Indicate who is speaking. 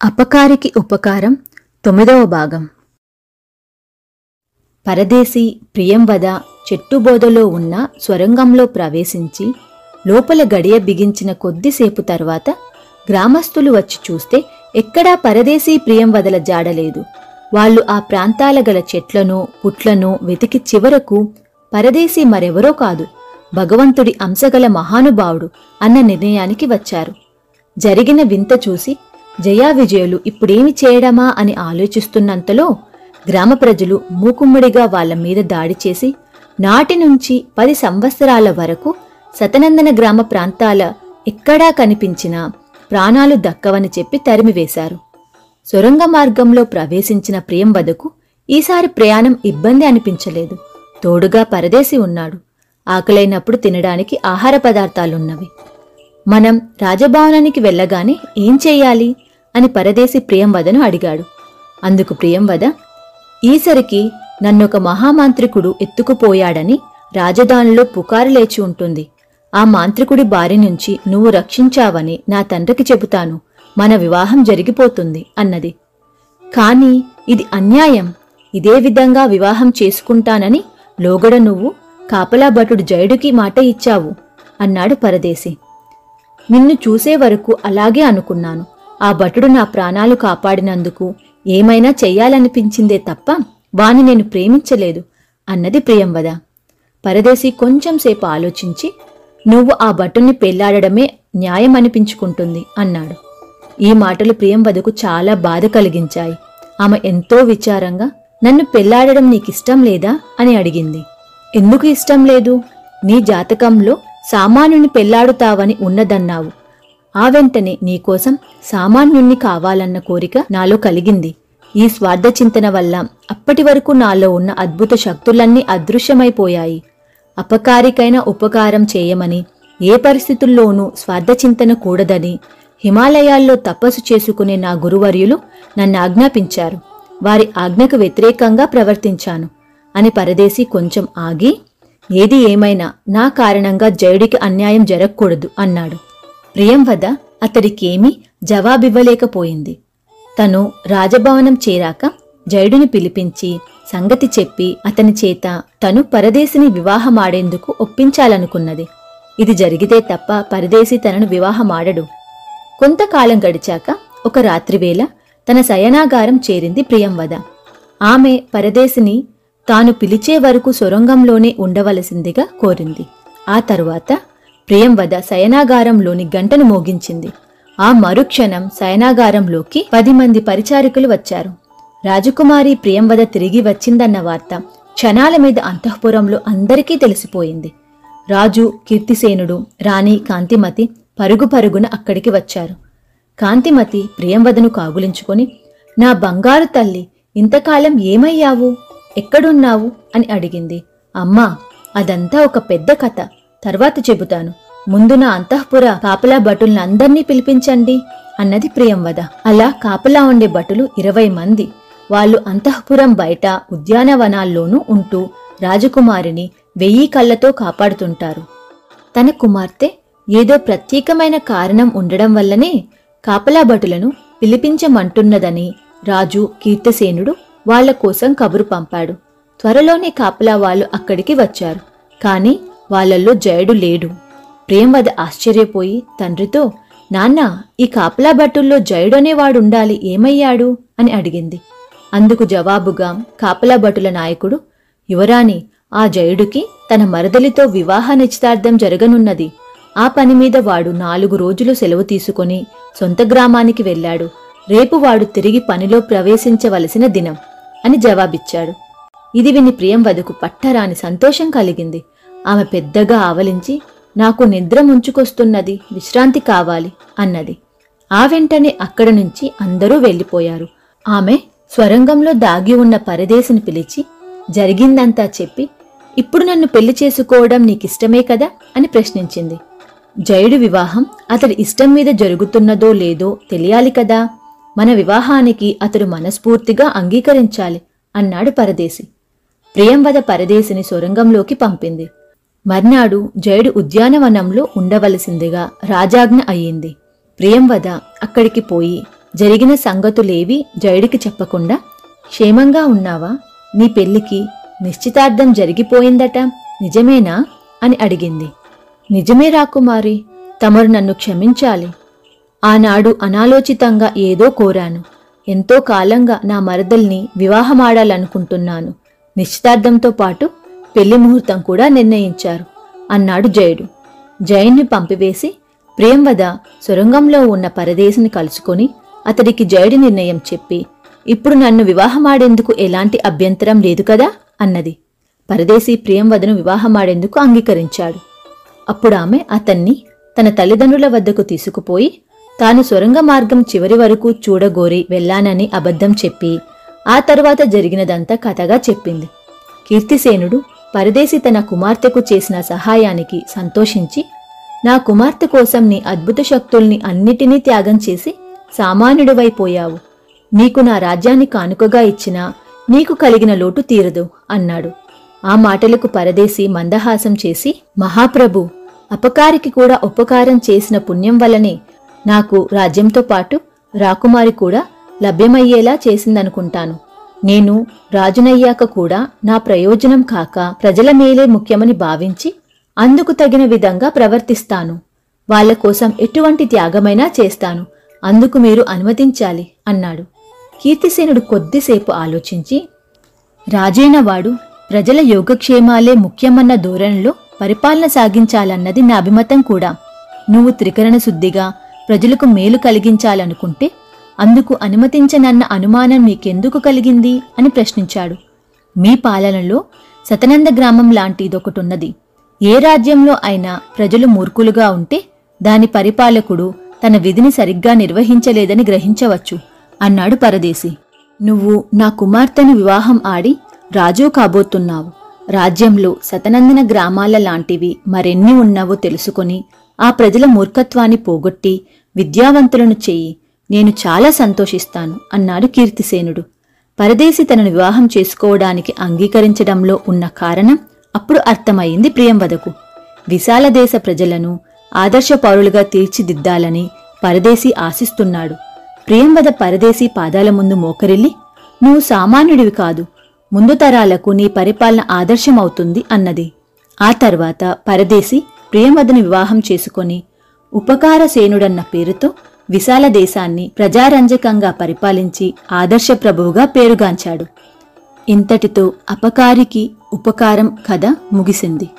Speaker 1: అపకారికి ఉపకారం తొమ్మిదవ భాగం. పరదేశి ప్రియంవద చెట్టుబోధలో ఉన్న స్వరంగంలో ప్రవేశించి లోపల గడియ బిగించిన కొద్దిసేపు తర్వాత గ్రామస్తులు వచ్చి చూస్తే ఎక్కడా పరదేశీ ప్రియంవదల జాడలేదు వాళ్ళు ఆ ప్రాంతాల గల చెట్లను పుట్లను వెతికి చివరకు పరదేశీ మరెవరో కాదు. భగవంతుడి అంశగల మహానుభావుడు అన్న నిర్ణయానికి వచ్చారు. జరిగిన వింత చూసి జయా విజయులు ఇప్పుడేమి చేయడమా? అని ఆలోచిస్తున్నంతలో గ్రామ ప్రజలు మూకుమ్మడిగా వాళ్ళ మీద దాడి చేసి నాటి నుంచి పది సంవత్సరాల వరకు సతనందన గ్రామ ప్రాంతాల ఎక్కడా కనిపించినా ప్రాణాలు దక్కవని చెప్పి తరిమివేశారు. సొరంగ మార్గంలో ప్రవేశించిన ప్రియంవదకు ఈసారి ప్రయాణం ఇబ్బంది అనిపించలేదు. తోడుగా పరదేశి ఉన్నాడు. ఆకలైనప్పుడు తినడానికి ఆహార పదార్థాలున్నవి. మనం రాజభవనానికి వెళ్ళగానే ఏం చెయ్యాలి అని పరదేశి ప్రియంవదను అడిగాడు. అందుకు ప్రియంవద ఈసరికి నన్నొక మహామాంత్రికుడు ఎత్తుకుపోయాడని రాజధానిలో పుకారు లేచి ఉంటుంది. ఆ మాంత్రికుడి బారి నుంచి నువ్వు రక్షించావని నా తండ్రికి చెబుతాను. మన వివాహం జరిగిపోతుంది అన్నది. కాని ఇది అన్యాయం. ఇదే విధంగా వివాహం చేసుకుంటానని లోగడ నువ్వు కాపలా భటుడు జయుడికి మాట ఇచ్చావు అన్నాడు పరదేశి. నిన్ను చూసే వరకు అలాగే అనుకున్నాను. ఆ భటుడు నా ప్రాణాలు కాపాడినందుకు ఏమైనా చెయ్యాలనిపించిందే తప్ప వాని నేను ప్రేమించలేదు అన్నది ప్రియంవద. పరదేశి కొంచెంసేపు ఆలోచించి నువ్వు ఆ భటుణ్ణి పెళ్ళాడడమే న్యాయం అనిపించుకుంటుంది అన్నాడు. ఈ మాటలు ప్రియంవదకు చాలా బాధ కలిగించాయి. ఆమె ఎంతో విచారంగా నన్ను పెళ్ళాడడం నీకిష్టం లేదా? అని అడిగింది. ఎందుకు ఇష్టం లేదు? నీ జాతకంలో సామాన్యుని పెళ్ళాడుతావని ఉన్నదన్నావు. ఆ వెంటనే నీకోసం సామాన్యుణ్ణి కావాలన్న కోరిక నాలో కలిగింది. ఈ స్వార్థ చింతన వల్ల అప్పటి వరకు నాలో ఉన్న అద్భుత శక్తులన్నీ అదృశ్యమైపోయాయి. అపకారికైన ఉపకారం చేయమని ఏ పరిస్థితుల్లోనూ స్వార్థ చింతన కూడదని హిమాలయాల్లో తపస్సు చేసుకునే నా గురువర్యులు నన్ను ఆజ్ఞాపించారు. వారి ఆజ్ఞకు వ్యతిరేకంగా ప్రవర్తించాను. అని పరదేశి కొంచెం ఆగి ఏది ఏమైనా నా కారణంగా జయుడికి అన్యాయం జరగకూడదు అన్నాడు. ప్రియంవద అతడికేమీ జవాబివ్వలేకపోయింది. తను రాజభవనం చేరాక జయుడిని పిలిపించి సంగతి చెప్పి అతని చేత తను పరదేశిని వివాహమాడేందుకు ఒప్పించాలనుకున్నది. ఇది జరిగితే తప్ప పరదేశి తనను వివాహమాడడు. కొంతకాలం గడిచాక ఒక రాత్రివేళ తన శయనాగారం చేరింది ప్రియంవద ఆమె పరదేశిని తాను పిలిచే వరకు సొరంగంలోనే ఉండవలసిందిగా కోరింది. ఆ తరువాత ప్రియంవద శయనాగారంలోని గంటను మోగించింది. ఆ మరుక్షణం శయనాగారంలోకి పది మంది పరిచారికులు వచ్చారు. రాజకుమారి ప్రియంవద తిరిగి వచ్చిందన్న వార్త క్షణాల మీద అంతఃపురంలో అందరికీ తెలిసిపోయింది. రాజు కీర్తిసేనుడు రాణి కాంతిమతి పరుగు పరుగున అక్కడికి వచ్చారు. కాంతిమతి ప్రియంవదను కాగులించుకొని నా బంగారు తల్లి ఇంతకాలం ఏమయ్యావు? ఎక్కడున్నావు? అని అడిగింది. అమ్మా అదంతా ఒక పెద్ద కథ. తర్వాత చెబుతాను. ముందు నా అంతఃపుర కాపలా భటులందర్నీ పిలిపించండి అన్నది ప్రియంవద. అలా కాపలా ఉండే భటులు ఇరవై మంది. వాళ్ళు అంతఃపురం బయట ఉద్యానవనాల్లోనూ ఉంటూ రాజకుమారిని వెయ్యి కళ్ళతో కాపాడుతుంటారు. తన కుమార్తె ఏదో ప్రత్యేకమైన కారణం ఉండడం వల్లనే కాపలా భటులను పిలిపించమంటున్నదని రాజు కీర్తసేనుడు వాళ్ళ కోసం కబురు పంపాడు. త్వరలోనే కాపలా వాళ్ళు అక్కడికి వచ్చారు. కాని వాళ్ళల్లో జయుడు లేడు. ప్రేమవద ఆశ్చర్యపోయి తండ్రితో నాన్న ఈ కాపలా భటుల్లో జయుడనేవాడుండాలి ఏమయ్యాడు? అని అడిగింది. అందుకు జవాబుగా కాపలా భటుల నాయకుడు యువరాణి ఆ జయుడికి తన మరదలితో వివాహ నిశ్చితార్థం జరగనున్నది. ఆ పని మీద వాడు నాలుగు రోజులు సెలవు తీసుకుని సొంత గ్రామానికి వెళ్ళాడు. రేపు వాడు తిరిగి పనిలో ప్రవేశించవలసిన దినం. అని జవాబిచ్చాడు. ఇది విని ప్రియం వధకు పట్టరాని సంతోషం కలిగింది. ఆమె పెద్దగా ఆవలించి నాకు నిద్ర ముంచుకొస్తున్నది విశ్రాంతి కావాలి అన్నది. ఆ వెంటనే అక్కడ నుంచి అందరూ వెళ్ళిపోయారు. ఆమె స్వరంగంలో దాగి ఉన్న పరదేశిని పిలిచి జరిగిందంతా చెప్పి ఇప్పుడు నన్ను పెళ్ళి చేసుకోవడం నీకిష్టమే కదా? అని ప్రశ్నించింది. జయుడి వివాహం అతడి ఇష్టం మీద జరుగుతున్నదో లేదో తెలియాలి కదా? మన వివాహానికి అతడు మనస్ఫూర్తిగా అంగీకరించాలి అన్నాడు పరదేశి. ప్రియంవద పరదేశిని సొరంగంలోకి పంపింది. మర్నాడు జయుడు ఉద్యానవనంలో ఉండవలసిందిగా రాజాజ్ఞ అయ్యింది. ప్రియంవద అక్కడికి పోయి జరిగిన సంగతులేవి జయుడికి చెప్పకుండా క్షేమంగా ఉన్నావా? నీ పెళ్ళికి నిశ్చితార్థం జరిగిపోయిందట నిజమేనా? అని అడిగింది. నిజమే రాకుమారి తమరు నన్ను క్షమించాలి ఆనాడు అనాలోచితంగా ఏదో కోరాను. ఎంతో కాలంగా నా మరదల్ని వివాహమాడాలనుకుంటున్నాను. నిశ్చితార్థంతో పాటు పెళ్ళి ముహూర్తం కూడా నిర్ణయించారు అన్నాడు జయుడు. జయన్ని పంపివేసి ప్రియంవద సొరంగంలో ఉన్న పరదేశిని కలుసుకొని అతడికి జయుడి నిర్ణయం చెప్పి ఇప్పుడు నన్ను వివాహమాడేందుకు ఎలాంటి అభ్యంతరం లేదు కదా? అన్నది. పరదేశి ప్రియంవదను వివాహమాడేందుకు అంగీకరించాడు. అప్పుడు ఆమె అతన్ని తన తల్లిదండ్రుల వద్దకు తీసుకుపోయి తాను సొరంగ మార్గం చివరి వరకు చూడగోరి వెళ్ళానని అబద్ధం చెప్పి ఆ తర్వాత జరిగినదంతా కథగా చెప్పింది. కీర్తిసేనుడు పరదేశి తన కుమార్తెకు చేసిన సహాయానికి సంతోషించి నా కుమార్తె కోసం నీ అద్భుత శక్తుల్ని అన్నిటినీ త్యాగం చేసి సామాన్యుడివైపోయావు. నీకు నా రాజ్యాన్ని కానుకగా ఇచ్చినా నీకు కలిగిన లోటు తీరదు అన్నాడు. ఆ మాటలకు పరదేశి మందహాసం చేసి మహాప్రభు అపకారికి కూడా ఉపకారం చేసిన పుణ్యం వల్లనే నాకు రాజ్యంతో పాటు రాకుమారి కూడా లభ్యమయ్యేలా చేసిందనుకుంటాను. నేను రాజునయ్యాక కూడా నా ప్రయోజనం కాక ప్రజల మేలే ముఖ్యమని భావించి అందుకు తగిన విధంగా ప్రవర్తిస్తాను. వాళ్ళ కోసం ఎటువంటి త్యాగమైనా చేస్తాను. అందుకు మీరు అనుమతించాలి అన్నాడు. కీర్తిసేనుడు కొద్దిసేపు ఆలోచించి రాజైన వాడు ప్రజల యోగక్షేమాలే ముఖ్యమన్న ధోరణిలో పరిపాలన సాగించాలన్నది నా అభిమతం కూడా. నువ్వు త్రికరణ శుద్ధిగా ప్రజలకు మేలు కలిగించాలనుకుంటే అందుకు అనుమతించనన్న అనుమానం నీకెందుకు కలిగింది అని ప్రశ్నించాడు. మీ పాలనలో సతనంద గ్రామం లాంటిదొకటున్నది. ఏ రాజ్యంలో అయినా ప్రజలు మూర్ఖులుగా ఉంటే దాని పరిపాలకుడు తన విధిని సరిగ్గా నిర్వహించలేదని గ్రహించవచ్చు అన్నాడు పరదేశి. నువ్వు నా కుమార్తెను వివాహం ఆడి రాజు కాబోతున్నావు. రాజ్యంలో సతనందన గ్రామాల లాంటివి మరెన్ని ఉన్నావో తెలుసుకొని ఆ ప్రజల మూర్ఖత్వాన్ని పోగొట్టి విద్యావంతులను చెయ్యి నేను చాలా సంతోషిస్తాను అన్నాడు కీర్తిసేనుడు. పరదేశి తనను వివాహం చేసుకోవడానికి అంగీకరించడంలో ఉన్న కారణం అప్పుడు అర్థమయ్యింది ప్రియంవదకు. విశాల దేశ ప్రజలను ఆదర్శ పౌరులుగా తీర్చిదిద్దాలని పరదేశి ఆశిస్తున్నాడు. ప్రియంవద పరదేశి పాదాల ముందు మోకరిల్లి నువ్వు సామాన్యుడివి కాదు ముందు తరాలకు నీ పరిపాలన ఆదర్శమవుతుంది అన్నది. ఆ తర్వాత పరదేశి ప్రియమదని వివాహం చేసుకొని ఉపకారసేనుడన్న పేరుతో విశాల దేశాన్ని ప్రజారంజకంగా పరిపాలించి ఆదర్శ ప్రభువుగా పేరుగాంచాడు. ఇంతటితో అపకారికి ఉపకారం కథ ముగిసింది.